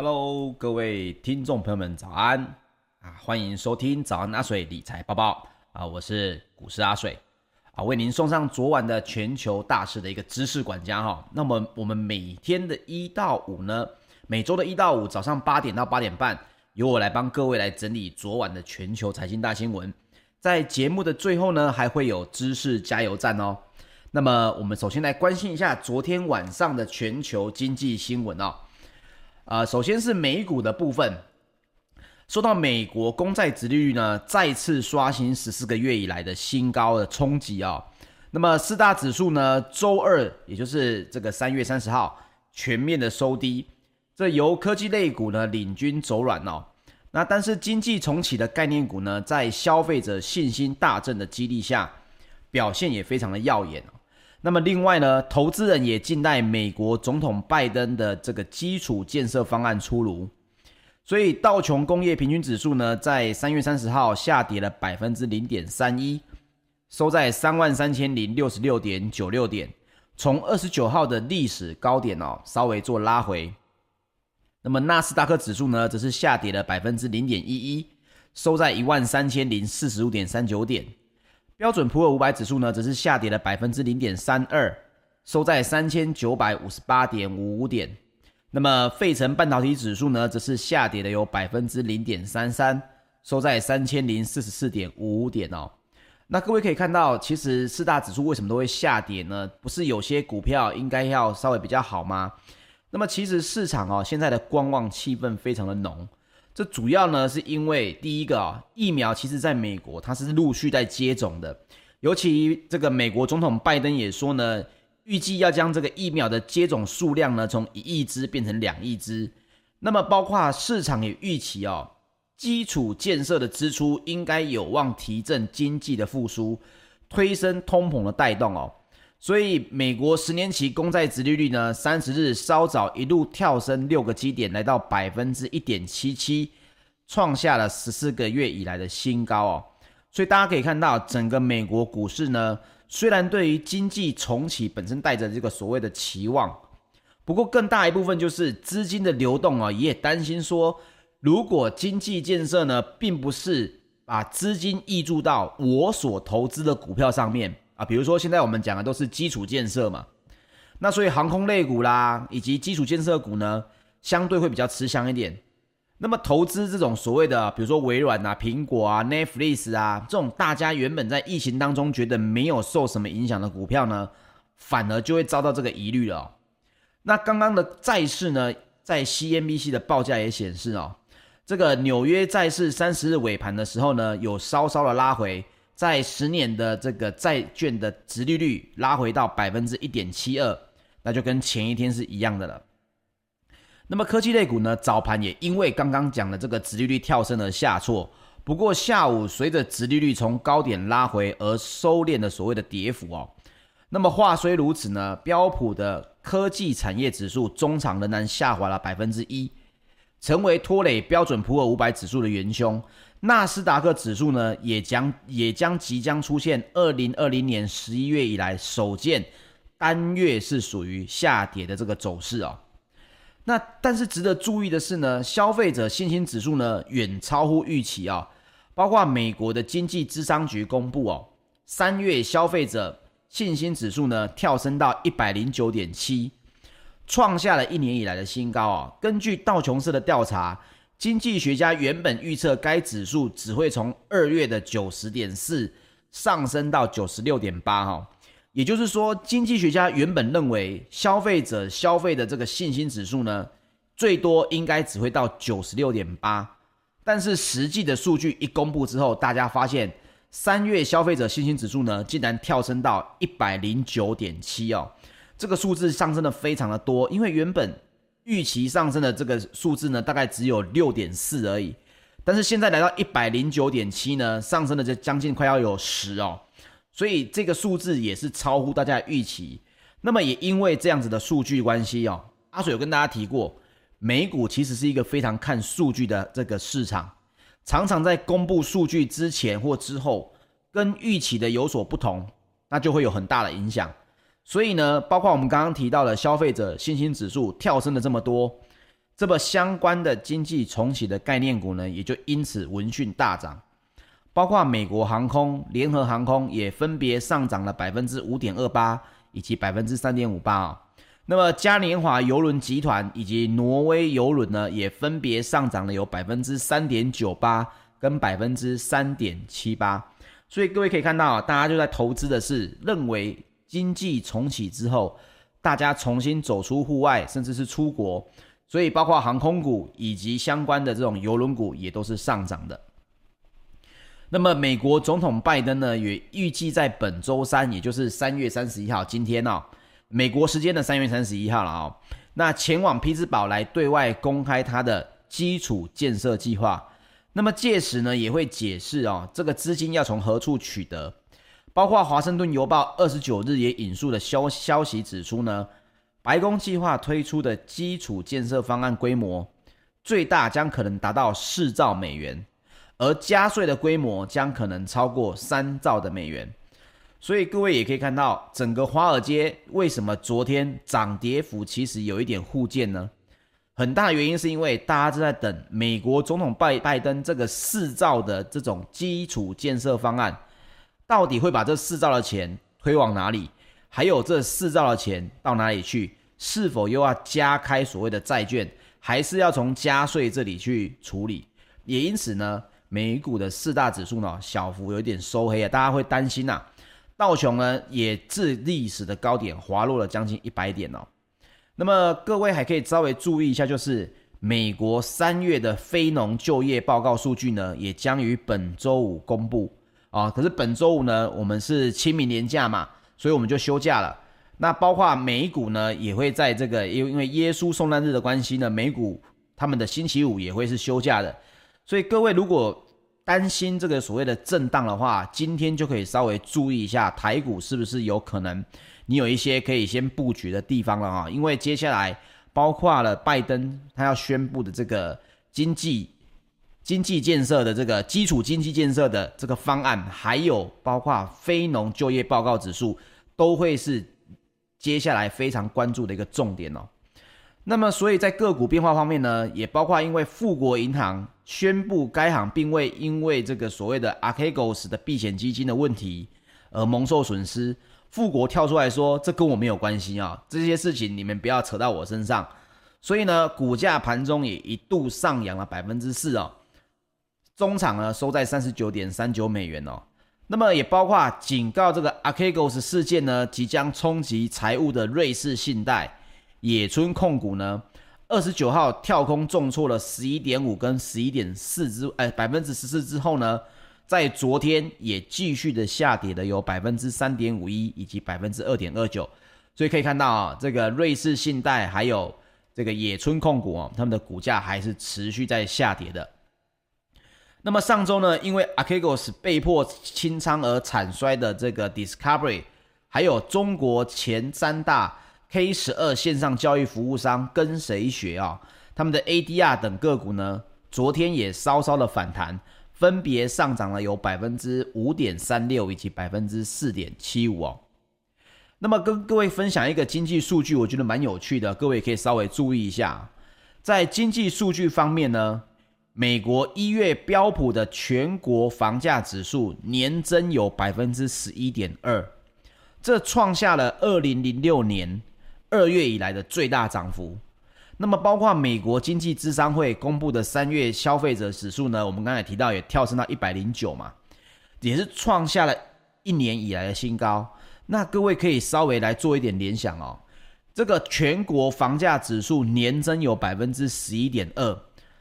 Hello，各位听众朋友们，早安啊！欢迎收听早安阿水理财报报啊！我是股市阿水啊，为您送上昨晚的全球大事的一个知识管家哈。那么我们每天的一到五呢，每周的一到五早上八点到八点半，由我来帮各位来整理昨晚的全球财经大新闻。在节目的最后呢，还会有知识加油站哦。那么我们首先来关心一下昨天晚上的全球经济新闻哦。呃，首先是美股的部分，受到美国公债殖利率呢再次刷新十四个月以来的新高的冲击啊。那么四大指数呢，周二也就是这个三月三十号全面的收低，这由科技类股呢领军走软哦。那但是经济重启的概念股呢，在消费者信心大振的激励下，表现也非常的耀眼。那么另外呢，投资人也静待美国总统拜登的这个基础建设方案出炉，所以道琼工业平均指数呢，在三月三十号下跌了百分之零点三一，收在三万三千零六十六点九六点，从二十九号的历史高点哦，稍微做拉回。那么纳斯达克指数呢，则是下跌了百分之零点一一，收在一万三千零四十五点三九点。标准普尔五百指数呢，则是下跌了百分之零点三二，收在三千九百五十八点五五点。那么费城半导体指数呢，则是下跌了有百分之零点三三，收在三千零四十四点五五点哦。那各位可以看到，其实四大指数为什么都会下跌呢？不是有些股票应该要稍微比较好吗？那么其实市场哦，现在的观望气氛非常的浓。这主要呢，是因为第一个啊，疫苗其实在美国它是陆续在接种的，尤其这个美国总统拜登也说呢，预计要将这个疫苗的接种数量呢，从一亿支变成两亿支。那么包括市场也预期哦，基础建设的支出应该有望提振经济的复苏，推升通膨的带动哦。所以，美国十年期公债殖利率呢，三十日稍早一路跳升六个基点，来到百分之一点七七，创下了十四个月以来的新高哦。所以大家可以看到，整个美国股市呢，虽然对于经济重启本身带着这个所谓的期望，不过更大一部分就是资金的流动啊，也担心说，如果经济建设呢，并不是把资金挹注到我所投资的股票上面。啊，比如说现在我们讲的都是基础建设嘛，那所以航空类股啦，以及基础建设股呢，相对会比较吃香一点。那么投资这种所谓的，比如说微软啊、苹果啊、Netflix 啊这种大家原本在疫情当中觉得没有受什么影响的股票呢，反而就会遭到这个疑虑了。那刚刚的债市呢，在 CNBC 的报价也显示哦，这个纽约债市三十日尾盘的时候呢，有稍稍的拉回。在十年的这个债券的殖利率拉回到百分之一点七二，那就跟前一天是一样的了。那么科技类股呢，早盘也因为刚刚讲的这个殖利率跳升而下挫，不过下午随着殖利率从高点拉回而收敛了所谓的跌幅哦。那么话虽如此呢，标普的科技产业指数中场仍然下滑了百分之一，成为拖累标准普尔五百指数的元凶。纳斯达克指数呢，也将也将即将出现二零二零年十一月以来首见单月是属于下跌的这个走势哦。那但是值得注意的是呢，消费者信心指数呢远超乎预期啊、哦，包括美国的经济咨商局公布哦，三月消费者信心指数呢跳升到一百零九点七，创下了一年以来的新高啊、哦。根据道琼斯的调查。经济学家原本预测该指数只会从二月的九十点四上升到九十六点八哈，也就是说，经济学家原本认为消费者消费的这个信心指数呢，最多应该只会到九十六点八，但是实际的数据一公布之后，大家发现三月消费者信心指数呢，竟然跳升到一百零九点七哦，这个数字上升的非常的多，因为原本。预期上升的这个数字呢，大概只有六点四而已，但是现在来到一百零九点七呢，上升的就将近快要有十哦，所以这个数字也是超乎大家的预期。那么也因为这样子的数据关系哦，阿水有跟大家提过，美股其实是一个非常看数据的这个市场，常常在公布数据之前或之后，跟预期的有所不同，那就会有很大的影响。所以呢，包括我们刚刚提到的消费者信心指数跳升了这么多，这么相关的经济重启的概念股呢，也就因此闻讯大涨。包括美国航空、联合航空也分别上涨了百分之五点二八以及百分之三点五八啊。那么嘉年华邮轮集团以及挪威邮轮呢，也分别上涨了有百分之三点九八跟百分之三点七八。所以各位可以看到，大家就在投资的是认为经济重启之后，大家重新走出户外，甚至是出国，所以包括航空股以及相关的这种邮轮股也都是上涨的。那么，美国总统拜登呢，也预计在本周三，也就是三月三十一号，今天哦，美国时间的三月三十一号了哦，那前往匹兹堡来对外公开他的基础建设计划。那么届时呢，也会解释哦，这个资金要从何处取得。包括《华盛顿邮报》二十九日也引述的消消息指出呢，白宫计划推出的基础建设方案规模最大将可能达到四兆美元。而加税的规模将可能超过三兆的美元，所以各位也可以看到，整个华尔街为什么昨天涨跌幅其实有一点互见呢？很大原因是因为大家正在等美国总统拜拜登这个四兆的这种基础建设方案，到底会把这四兆的钱推往哪里？还有这四兆的钱到哪里去？是否又要加开所谓的债券，还是要从加税这里去处理？也因此呢，美股的四大指数呢，小幅有点收黑啊，大家会担心呐、啊。道琼呢也自历史的高点滑落了将近一百点哦。那么各位还可以稍微注意一下，就是美国三月的非农就业报告数据呢，也将于本周五公布啊。可是本周五呢，我们是清明连假嘛，所以我们就休假了。那包括美股呢，也会在这个因因为耶稣受难日的关系呢，美股他们的星期五也会是休假的。所以各位如果担心这个所谓的震荡的话，今天就可以稍微注意一下台股是不是有可能你有一些可以先布局的地方了啊？因为接下来包括了拜登他要宣布的这个经济经济建设的这个基础经济建设的这个方案，还有包括非农就业报告指数，都会是接下来非常关注的一个重点哦。那么，所以在个股变化方面呢，也包括因为富国银行宣布该行并未因为这个所谓的 Archegos 的避险基金的问题而蒙受损失。富国跳出来说，这跟我没有关系啊，这些事情你们不要扯到我身上。所以呢，股价盘中也一度上扬了百分之四哦，中场呢收在三十九点三九美元哦。那么也包括警告这个 Archegos 事件呢，即将冲击财务的瑞士信贷。野村控股呢，二十九号跳空重挫了十一点五跟十一点四之，哎，百分之十四之后呢，在昨天也继续的下跌的有百分之三点五一以及百分之二点二九，所以可以看到啊，这个瑞士信贷还有这个野村控股啊，他们的股价还是持续在下跌的。那么上周呢，因为 Archegos 被迫清仓而惨衰的这个 Discovery，还有中国前三大。K 十二线上交易服务商跟谁学啊？他们的 ADR 等个股呢，昨天也稍稍的反弹，分别上涨了有百分之五点三六以及百分之四点七五哦。那么跟各位分享一个经济数据，我觉得蛮有趣的，各位可以稍微注意一下。在经济数据方面呢，美国一月标普的全国房价指数年增有百分之十一点二，这创下了二零零六年。二月以来的最大涨幅，那么包括美国经济咨商会公布的三月消费者指数呢，我们刚才提到也跳升到一百零九嘛，也是创下了一年以来的新高。那各位可以稍微来做一点联想哦，这个全国房价指数年增有百分之十一点二，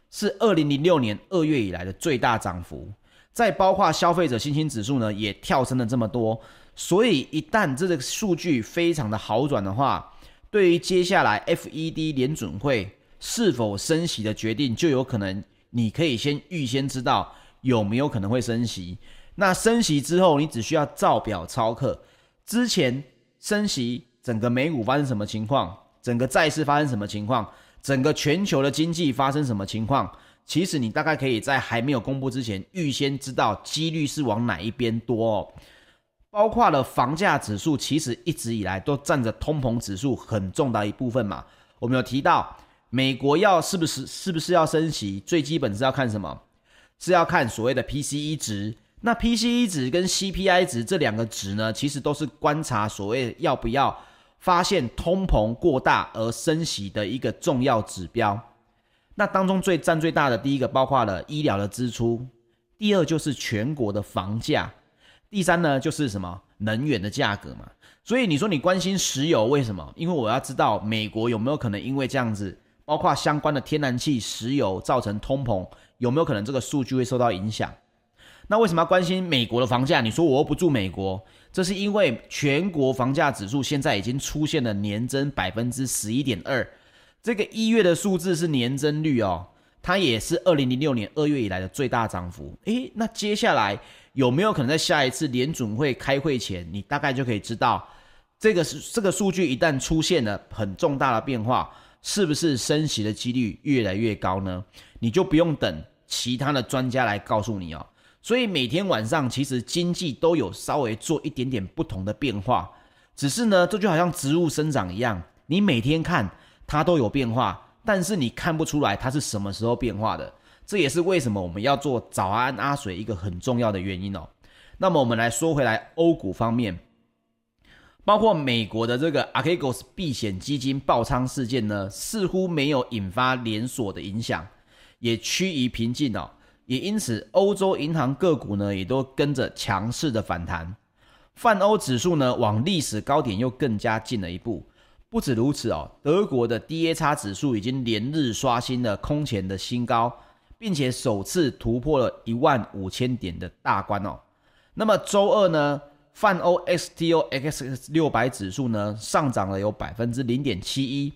是二零零六年二月以来的最大涨幅。再包括消费者信心指数呢，也跳升了这么多。所以一旦这个数据非常的好转的话，对于接下来 FED 联准会是否升息的决定，就有可能你可以先预先知道有没有可能会升息。那升息之后，你只需要照表操课。之前升息，整个美股发生什么情况？整个债市发生什么情况？整个全球的经济发生什么情况？其实你大概可以在还没有公布之前，预先知道几率是往哪一边多。包括了房价指数，其实一直以来都占着通膨指数很重的一部分嘛。我们有提到，美国要是不是是不是要升息，最基本是要看什么？是要看所谓的 PCE 值。那 PCE 值跟 CPI 值这两个值呢，其实都是观察所谓要不要发现通膨过大而升息的一个重要指标。那当中最占最大的第一个包括了医疗的支出，第二就是全国的房价，第三呢就是什么？能源的价格嘛。所以你说你关心石油为什么？因为我要知道美国有没有可能因为这样子，包括相关的天然气、石油造成通膨，有没有可能这个数据会受到影响？那为什么要关心美国的房价？你说我又不住美国，这是因为全国房价指数现在已经出现了年增百分之十一点二，这个一月的数字是年增率哦，它也是二零零六年二月以来的最大涨幅。诶，那接下来有没有可能在下一次联准会开会前，你大概就可以知道，这个是这个数据一旦出现了很重大的变化，是不是升息的几率越来越高呢？你就不用等其他的专家来告诉你哦。所以每天晚上其实经济都有稍微做一点点不同的变化，只是呢，这就好像植物生长一样，你每天看它都有变化，但是你看不出来它是什么时候变化的。这也是为什么我们要做早安阿水一个很重要的原因哦。那么我们来说回来，欧股方面，包括美国的这个 Archegos 避险基金爆仓事件呢，似乎没有引发连锁的影响，也趋于平静哦。也因此，欧洲银行个股呢，也都跟着强势的反弹，泛欧指数呢，往历史高点又更加近了一步。不止如此哦，德国的 DAX 指数已经连日刷新了空前的新高，并且首次突破了一万五千点的大关哦。那么周二呢，泛欧 STOXX 六百指数呢，上涨了有百分之零点七一。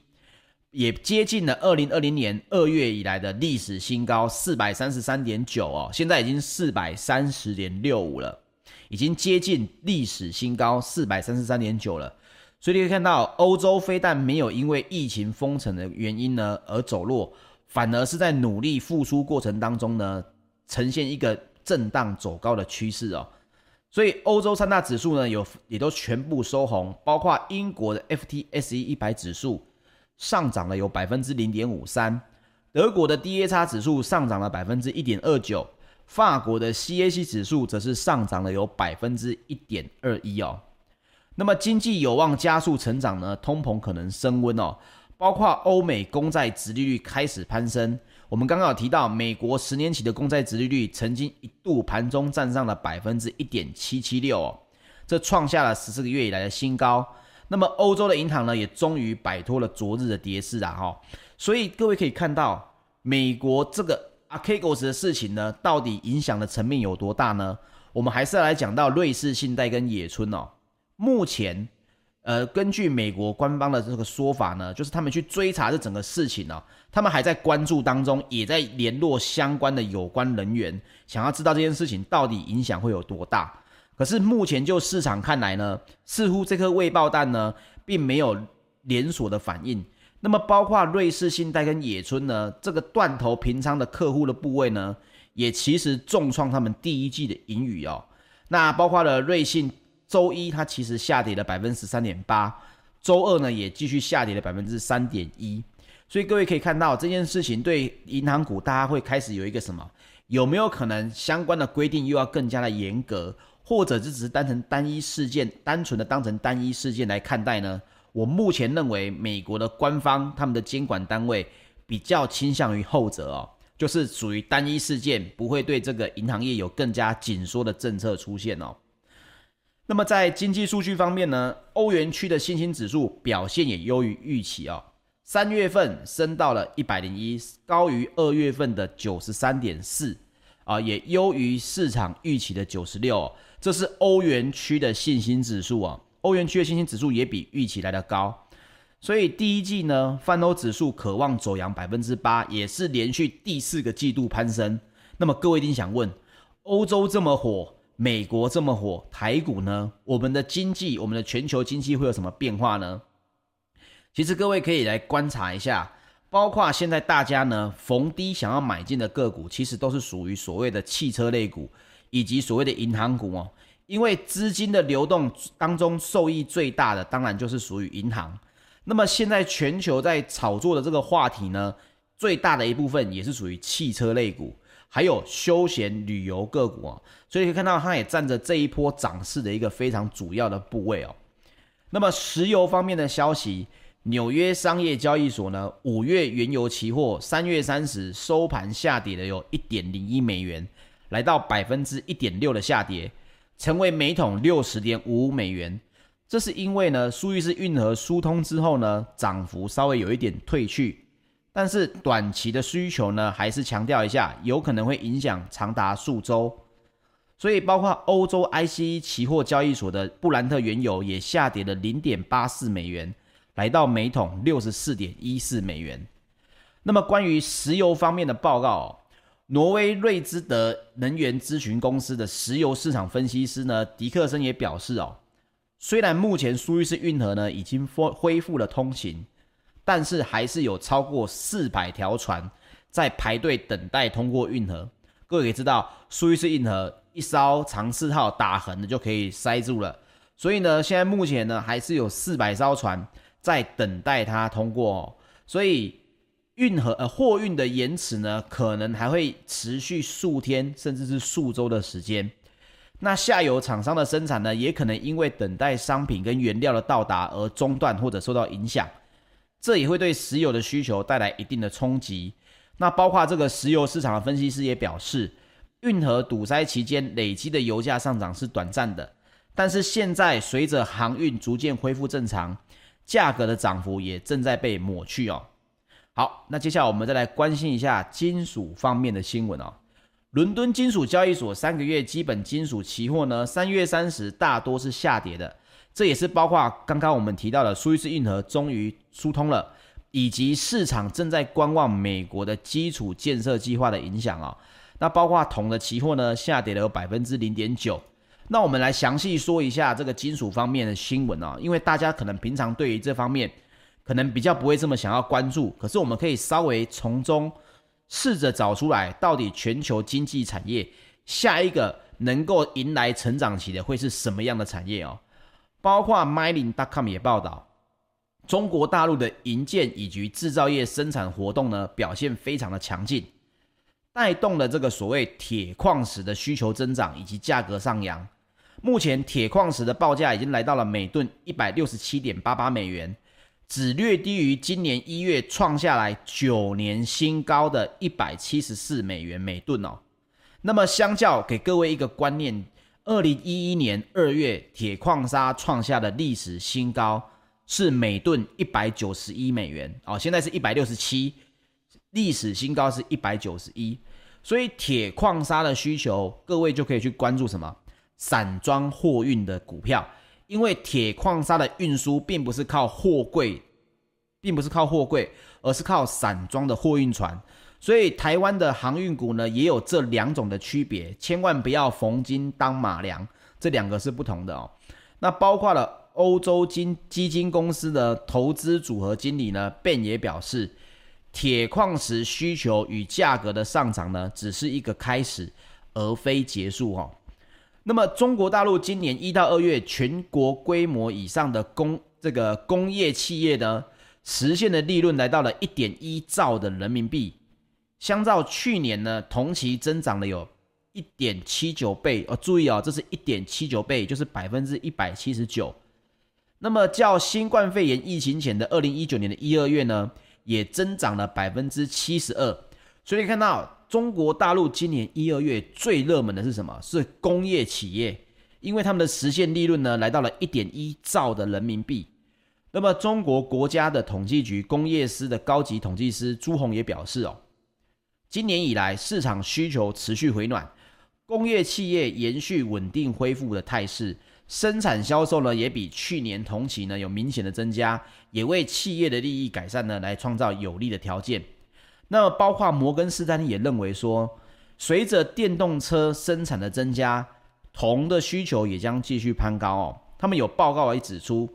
也接近了二零二零年二月以来的历史新高四百三十三点九哦，现在已经四百三十点六五了，已经接近历史新高四百三十三点九了。所以你可以看到，欧洲非但没有因为疫情封城的原因呢而走弱，反而是在努力复苏过程当中呢，呈现一个震荡走高的趋势哦。所以欧洲三大指数呢有也都全部收红，包括英国的 FTSE 一百指数。上涨了有百分之零点五三，德国的 DAX 指数上涨了百分之一点二九，法国的 CAC 指数则是上涨了有百分之一点二一哦。那么经济有望加速成长呢，通膨可能升温哦，包括欧美公债殖利率开始攀升。我们刚刚有提到，美国十年期的公债殖利率曾经一度盘中站上了百分之一点七七六哦，这创下了十四个月以来的新高。那么欧洲的银行呢，也终于摆脱了昨日的跌势啊！哈，所以各位可以看到，美国这个 Archegos 的事情呢，到底影响的层面有多大呢？我们还是要来讲到瑞士信贷跟野村哦。目前，呃，根据美国官方的这个说法呢，就是他们去追查这整个事情哦，他们还在关注当中，也在联络相关的有关人员，想要知道这件事情到底影响会有多大。可是目前就市场看来呢，似乎这颗未爆弹呢，并没有连锁的反应。那么包括瑞士信贷跟野村呢，这个断头平仓的客户的部位呢，也其实重创他们第一季的盈余哦。那包括了瑞信，周一它其实下跌了百分之十三点八，周二呢也继续下跌了百分之三点一。所以各位可以看到这件事情对银行股，大家会开始有一个什么？有没有可能相关的规定又要更加的严格？或者这只是单成单一事件，单纯的当成单一事件来看待呢？我目前认为，美国的官方他们的监管单位比较倾向于后者哦，就是属于单一事件，不会对这个银行业有更加紧缩的政策出现哦。那么在经济数据方面呢，欧元区的信心指数表现也优于预期哦，三月份升到了一百零一，高于二月份的九十三点四啊，也优于市场预期的九十六。这是欧元区的信心指数啊，欧元区的信心指数也比预期来的高，所以第一季呢，泛欧指数可望走扬百分之八，也是连续第四个季度攀升。那么各位一定想问，欧洲这么火，美国这么火，台股呢？我们的经济，我们的全球经济会有什么变化呢？其实各位可以来观察一下，包括现在大家呢逢低想要买进的个股，其实都是属于所谓的汽车类股。以及所谓的银行股哦，因为资金的流动当中受益最大的，当然就是属于银行。那么现在全球在炒作的这个话题呢，最大的一部分也是属于汽车类股，还有休闲旅游个股啊，所以可以看到它也占着这一波涨势的一个非常主要的部位哦。那么石油方面的消息，纽约商业交易所呢，五月原油期货三月三十收盘下跌了有一点零一美元，来到百分之一点六的下跌，成为每桶六十点五五美元。这是因为呢，苏伊士运河疏通之后呢，涨幅稍微有一点退去，但是短期的需求呢，还是强调一下，有可能会影响长达数周。所以，包括欧洲 ICE 期货交易所的布兰特原油也下跌了零点八四美元，来到每桶六十四点一四美元。那么，关于石油方面的报告，挪威瑞兹德能源咨询公司的石油市场分析师呢，迪克森也表示哦。虽然目前苏伊士运河呢已经恢恢复了通行，但是还是有超过四百条船在排队等待通过运河。各位也知道，苏伊士运河一艘长四号打横的就可以塞住了，所以呢，现在目前呢还是有四百艘船在等待它通过。所以运河呃货运的延迟呢，可能还会持续数天甚至是数周的时间。那下游厂商的生产呢，也可能因为等待商品跟原料的到达而中断或者受到影响，这也会对石油的需求带来一定的冲击。那包括这个石油市场的分析师也表示，运河堵塞期间累积的油价上涨是短暂的，但是现在随着航运逐渐恢复正常，价格的涨幅也正在被抹去哦。好，那接下来我们再来关心一下金属方面的新闻哦。伦敦金属交易所三个月基本金属期货呢，三月三十大多是下跌的，这也是包括刚刚我们提到的苏伊士运河终于疏通了，以及市场正在观望美国的基础建设计划的影响啊。那包括铜的期货呢，下跌了百分之零点九。那我们来详细说一下这个金属方面的新闻啊，因为大家可能平常对于这方面可能比较不会这么想要关注，可是我们可以稍微从中。试着找出来，到底全球经济产业下一个能够迎来成长期的会是什么样的产业哦？包括 Mining.com 也报道，中国大陆的银建以及制造业生产活动呢，表现非常的强劲，带动了这个所谓铁矿石的需求增长以及价格上扬。目前铁矿石的报价已经来到了每吨一百六十七点八八美元。只略低于今年一月创下来九年新高的一百七十四美元每吨哦。那么相较给各位一个观念，二零一一年二月铁矿砂创下的历史新高是每吨一百九十一美元哦，现在是一百六十七，历史新高是一百九十一。所以铁矿砂的需求，各位就可以去关注什么散装货运的股票。因为铁矿砂的运输并不是靠货柜，并不是靠货柜，而是靠散装的货运船，所以台湾的航运股呢也有这两种的区别，千万不要逢金当马良，这两个是不同的哦。那包括了欧洲金基金公司的投资组合经理呢，Ben 也表示，铁矿石需求与价格的上涨呢，只是一个开始，而非结束哦。那么，中国大陆今年一到二月全国规模以上的工这个工业企业呢，实现的利润来到了一点一兆的人民币，相较去年呢，同期增长了有一点七九倍哦。注意哦，这是一点七九倍，就是百分之一百七十九。那么，较新冠肺炎疫情前的二零一九年的一二月呢，也增长了百分之七十二。所以看到。中国大陆今年一二月最热门的是什么？是工业企业，因为他们的实现利润呢来到了一点一兆的人民币。那么，中国国家的统计局工业司的高级统计师朱红也表示哦，今年以来市场需求持续回暖，工业企业延续稳定恢复的态势，生产销售呢也比去年同期呢有明显的增加，也为企业的利益改善呢来创造有利的条件。那么，包括摩根士丹利也认为说，随着电动车生产的增加，铜的需求也将继续攀高哦。他们有报告也指出，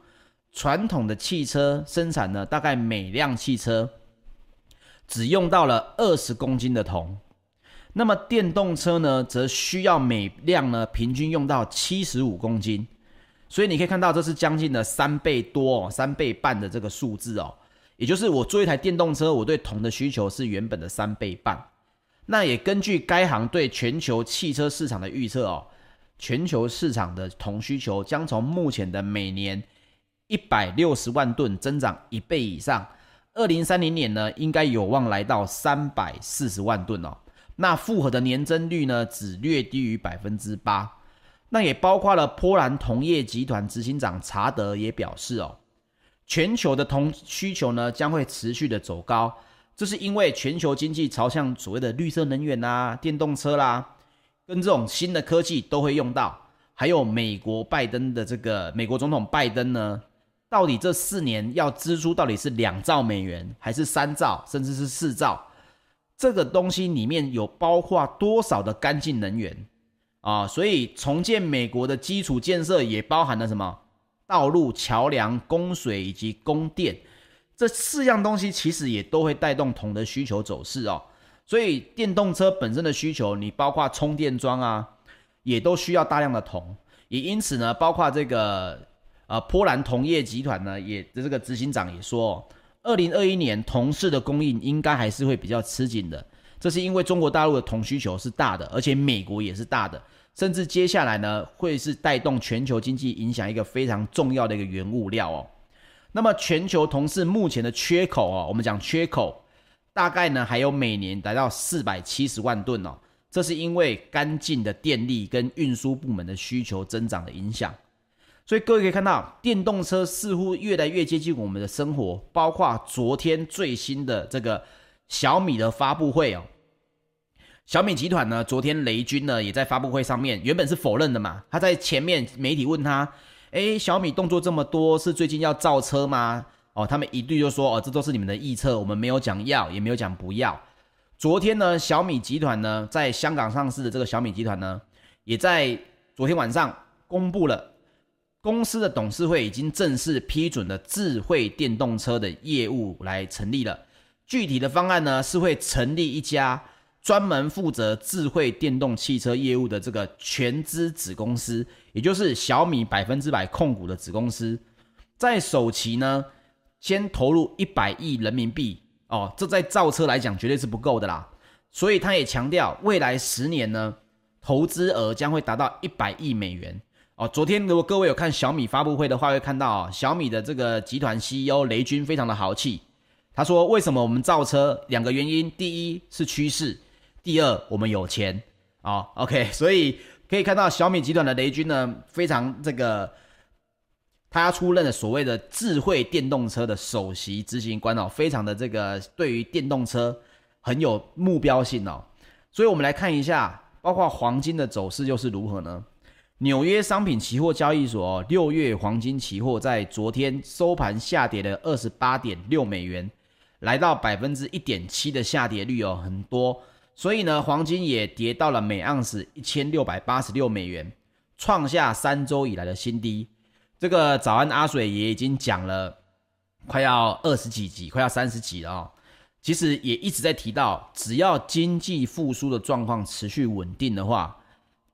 传统的汽车生产呢，大概每辆汽车只用到了二十公斤的铜，那么电动车呢，则需要每辆呢平均用到七十五公斤。所以你可以看到，这是将近的三倍多哦、三倍半的这个数字哦。也就是我做一台电动车，我对铜的需求是原本的三倍半。那也根据该行对全球汽车市场的预测哦，全球市场的铜需求将从目前的每年一百六十万吨增长一倍以上。二零三零年呢，应该有望来到三百四十万吨哦。那复合的年增率呢，只略低于百分之八。那也包括了波兰铜业集团执行长查德也表示哦。全球的铜需求呢，将会持续的走高，这是因为全球经济朝向所谓的绿色能源啊、电动车啦，跟这种新的科技都会用到。还有美国拜登的这个美国总统拜登呢，到底这四年要支出到底是两兆美元，还是三兆，甚至是四兆？这个东西里面有包括多少的干净能源啊？所以重建美国的基础建设也包含了什么？道路、桥梁、供水以及供电，这四样东西其实也都会带动铜的需求走势哦。所以电动车本身的需求，你包括充电桩啊，也都需要大量的铜。也因此呢，包括这个呃波兰铜业集团呢，也的这个执行长也说，二零二一年铜市的供应应该还是会比较吃紧的。这是因为中国大陆的铜需求是大的，而且美国也是大的。甚至接下来呢，会是带动全球经济影响一个非常重要的一个原物料哦。那么全球同事目前的缺口哦，我们讲缺口，大概呢还有每年达到四百七十万吨哦。这是因为干净的电力跟运输部门的需求增长的影响。所以各位可以看到，电动车似乎越来越接近我们的生活，包括昨天最新的这个小米的发布会哦。小米集团呢，昨天雷军呢也在发布会上面，原本是否认的嘛。他在前面媒体问他，诶，小米动作这么多，是最近要造车吗？哦，他们一律就说，哦，这都是你们的预测，我们没有讲要，也没有讲不要。昨天呢，小米集团呢在香港上市的这个小米集团呢，也在昨天晚上公布了公司的董事会已经正式批准了智慧电动车的业务来成立了。具体的方案呢是会成立一家。专门负责智慧电动汽车业务的这个全资子公司，也就是小米百分之百控股的子公司，在首期呢，先投入一百亿人民币哦，这在造车来讲绝对是不够的啦。所以他也强调，未来十年呢，投资额将会达到一百亿美元哦。昨天如果各位有看小米发布会的话，会看到啊，小米的这个集团 CEO 雷军非常的豪气，他说：“为什么我们造车？两个原因，第一是趋势。”第二，我们有钱啊、，OK，所以可以看到小米集团的雷军呢，非常这个，他出任了所谓的智慧电动车的首席执行官哦，非常的这个对于电动车很有目标性哦，所以我们来看一下，包括黄金的走势又是如何呢？纽约商品期货交易所六月黄金期货在昨天收盘下跌了二十八点六美元，来到百分之一点七的下跌率哦，很多。所以呢，黄金也跌到了每盎司一千六百八十六美元，创下三周以来的新低。这个早安阿水也已经讲了快要二十几集，快要三十集了哦。其实也一直在提到，只要经济复苏的状况持续稳定的话，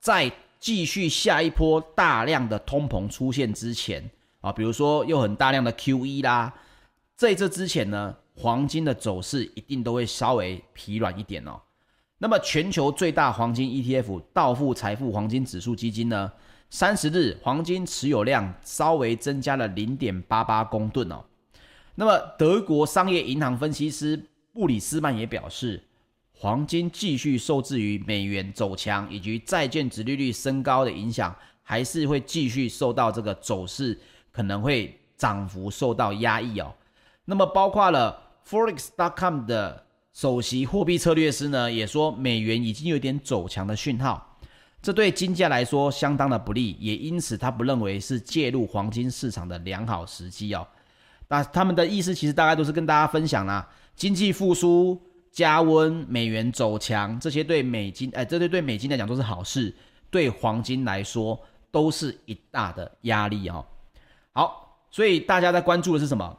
在继续下一波大量的通膨出现之前啊，比如说又很大量的 QE 啦，在这之前呢，黄金的走势一定都会稍微疲软一点哦。那么，全球最大黄金 ETF 道富财富黄金指数基金呢，三十日黄金持有量稍微增加了零点八八公吨哦。那么，德国商业银行分析师布里斯曼也表示，黄金继续受制于美元走强以及债券殖利率升高的影响，还是会继续受到这个走势可能会涨幅受到压抑哦。那么，包括了 Forex.com 的。首席货币策略师呢也说，美元已经有点走强的讯号，这对金价来说相当的不利，也因此他不认为是介入黄金市场的良好时机哦。那他们的意思其实大概都是跟大家分享啦，经济复苏、加温、美元走强，这些对美金，哎，这对对美金来讲都是好事，对黄金来说都是一大的压力哦。好，所以大家在关注的是什么？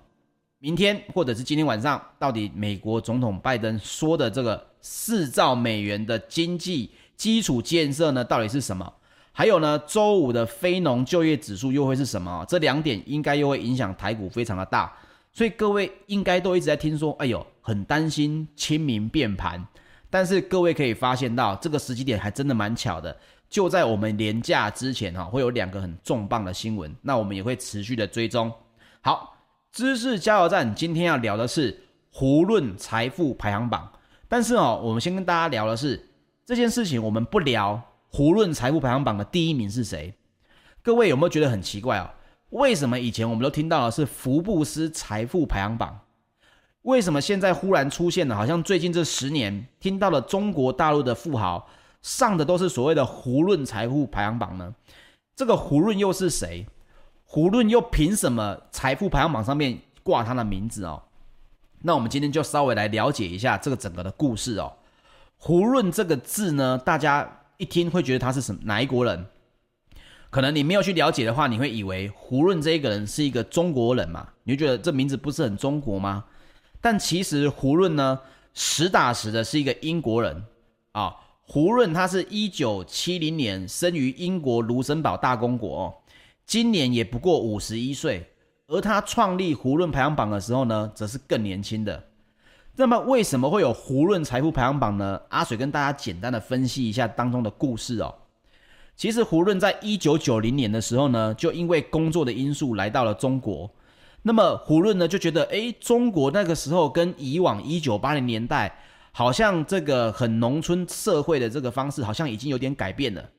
明天或者是今天晚上，到底美国总统拜登说的这个四兆美元的经济基础建设呢，到底是什么？还有呢，周五的非农就业指数又会是什么？这两点应该又会影响台股非常的大，所以各位应该都一直在听说，哎呦，很担心清明变盘。但是各位可以发现到，这个时机点还真的蛮巧的，就在我们连假之前哈，会有两个很重磅的新闻，那我们也会持续的追踪。好，知识加油站今天要聊的是胡润财富排行榜，但是哦，我们先跟大家聊的是这件事情，我们不聊。胡润财富排行榜的第一名是谁？各位有没有觉得很奇怪啊？为什么以前我们都听到的是福布斯财富排行榜？为什么现在忽然出现了？好像最近这十年听到了中国大陆的富豪上的都是所谓的胡润财富排行榜呢？这个胡润又是谁？胡润又凭什么财富排行榜上面挂他的名字哦？那我们今天就稍微来了解一下这个整个的故事哦。胡润这个字呢，大家。一听会觉得他是什哪一国人？可能你没有去了解的话，你会以为胡润这一个人是一个中国人嘛？你就觉得这名字不是很中国吗？但其实胡润呢，实打实的是一个英国人啊。胡润他是一九七零年生于英国卢森堡大公国哦，今年也不过五十一岁。而他创立胡润排行榜的时候呢，则是更年轻的。那么为什么会有胡润财富排行榜呢？阿水跟大家简单的分析一下当中的故事哦。其实胡润在一九九零年的时候呢，就因为工作的因素来到了中国。那么胡润呢就觉得，诶，中国那个时候跟以往一九八零年代，好像这个很农村社会的这个方式，好像已经有点改变了。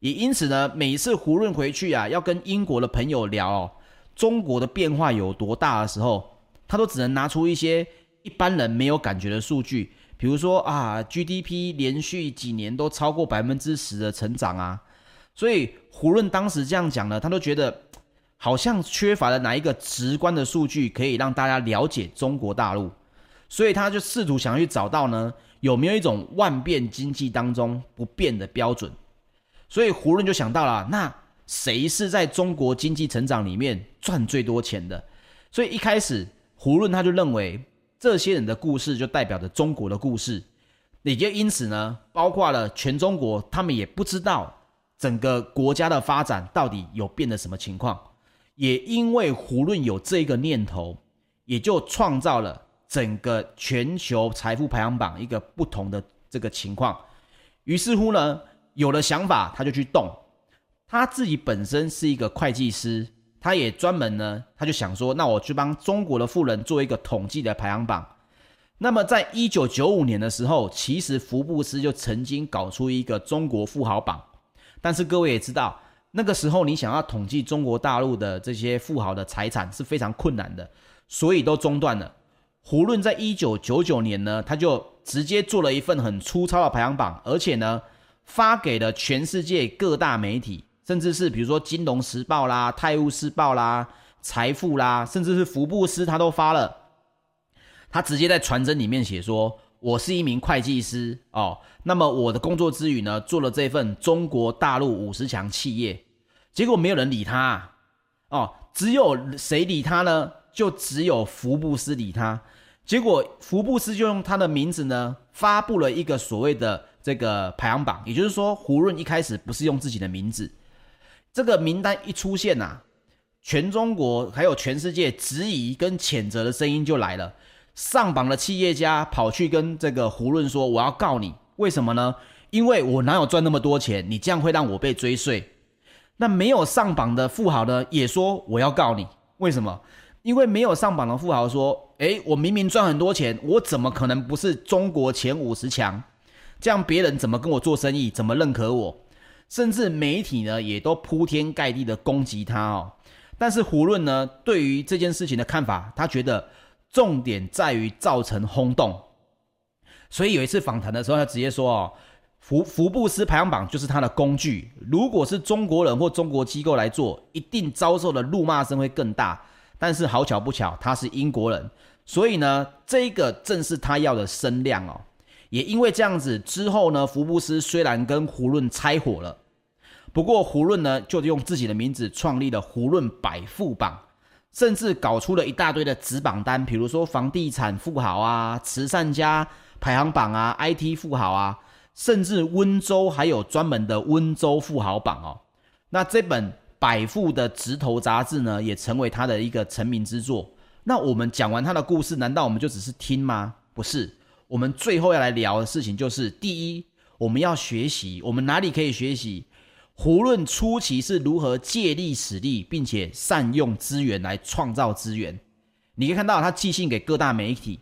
也因此呢，每一次胡润回去啊，要跟英国的朋友聊哦，中国的变化有多大的时候，他都只能拿出一些。一般人没有感觉的数据，比如说啊，GDP 连续几年都超过百分之十的成长啊，所以胡润当时这样讲呢，他都觉得好像缺乏了哪一个直观的数据可以让大家了解中国大陆，所以他就试图想要去找到呢，有没有一种万变经济当中不变的标准，所以胡润就想到了，那谁是在中国经济成长里面赚最多钱的？所以一开始胡润他就认为。这些人的故事就代表着中国的故事，也就因此呢，包括了全中国，他们也不知道整个国家的发展到底有变得什么情况。也因为胡润有这个念头，也就创造了整个全球财富排行榜一个不同的这个情况。于是乎呢，有了想法，他就去动。他自己本身是一个会计师。他也专门呢，他就想说，那我去帮中国的富人做一个统计的排行榜。那么，在一九九五年的时候，其实福布斯就曾经搞出一个中国富豪榜。但是各位也知道，那个时候你想要统计中国大陆的这些富豪的财产是非常困难的，所以都中断了。胡润在一九九九年呢，他就直接做了一份很粗糙的排行榜，而且呢，发给了全世界各大媒体。甚至是比如说《金融时报》啦、《泰晤士报》啦、《财富》啦，甚至是福布斯，他都发了。他直接在传真里面写说：“我是一名会计师哦，那么我的工作之余呢，做了这份中国大陆五十强企业。”结果没有人理他哦，只有谁理他呢？就只有福布斯理他。结果福布斯就用他的名字呢，发布了一个所谓的这个排行榜，也就是说，胡润一开始不是用自己的名字。这个名单一出现呐、全中国还有全世界质疑跟谴责的声音就来了。上榜的企业家跑去跟这个胡润说：“我要告你，为什么呢？因为我哪有赚那么多钱？你这样会让我被追税。”那没有上榜的富豪呢，也说：“我要告你，为什么？因为没有上榜的富豪说：‘诶，我明明赚很多钱，我怎么可能不是中国前五十强？这样别人怎么跟我做生意？怎么认可我？’”甚至媒体呢也都铺天盖地的攻击他哦，但是胡润呢对于这件事情的看法，他觉得重点在于造成轰动，所以有一次访谈的时候，他直接说哦，福福布斯排行榜就是他的工具，如果是中国人或中国机构来做，一定遭受的辱骂声会更大。但是好巧不巧，他是英国人，所以呢，这个正是他要的声量哦。也因为这样子之后呢，福布斯虽然跟胡润拆伙了，不过胡润呢就用自己的名字创立了胡润百富榜，甚至搞出了一大堆的子榜单，比如说房地产富豪啊、慈善家排行榜啊、IT 富豪啊，甚至温州还有专门的温州富豪榜哦。那这本百富的直头杂志呢，也成为他的一个成名之作。那我们讲完他的故事，难道我们就只是听吗？不是，我们最后要来聊的事情就是：第一，我们要学习，我们哪里可以学习？胡润初期是如何借力使力，并且善用资源来创造资源。你可以看到，他寄信给各大媒体，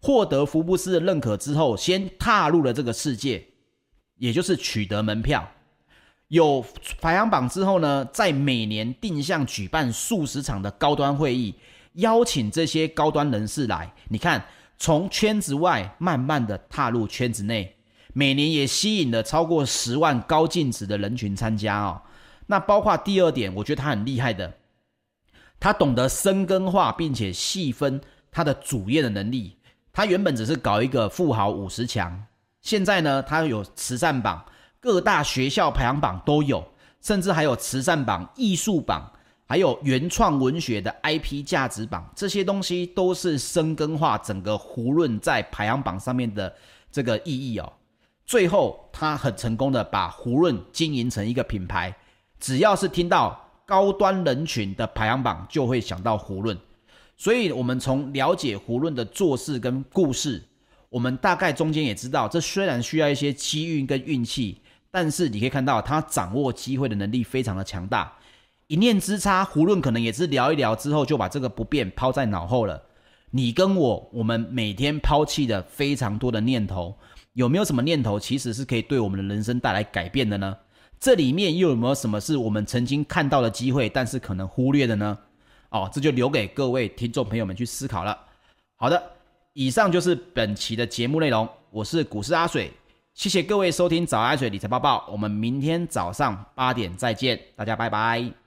获得福布斯的认可之后，先踏入了这个世界。也就是取得门票，有排行榜之后呢，在每年定向举办数十场的高端会议，邀请这些高端人士来。你看，从圈子外慢慢的踏入圈子内，每年也吸引了超过十万高净值的人群参加哦。那包括第二点，我觉得他很厉害的，他懂得深耕化并且细分他的主业的能力。他原本只是搞一个富豪五十强。现在呢，他有慈善榜，各大学校排行榜都有，甚至还有慈善榜、艺术榜，还有原创文学的 IP 价值榜，这些东西都是深耕化整个胡润在排行榜上面的这个意义哦。最后，他很成功的把胡润经营成一个品牌，只要是听到高端人群的排行榜，就会想到胡润。所以，我们从了解胡润的做事跟故事。我们大概中间也知道，这虽然需要一些机运跟运气，但是你可以看到他掌握机会的能力非常的强大。一念之差，胡润可能也是聊一聊之后就把这个不变抛在脑后了。你跟我，我们每天抛弃的非常多的念头，有没有什么念头其实是可以对我们的人生带来改变的呢？这里面又有没有什么是我们曾经看到的机会，但是可能忽略的呢？哦，这就留给各位听众朋友们去思考了。好的。以上就是本期的节目内容，我是股市阿水，谢谢各位收听早安阿水理财报报，我们明天早上八点再见，大家拜拜。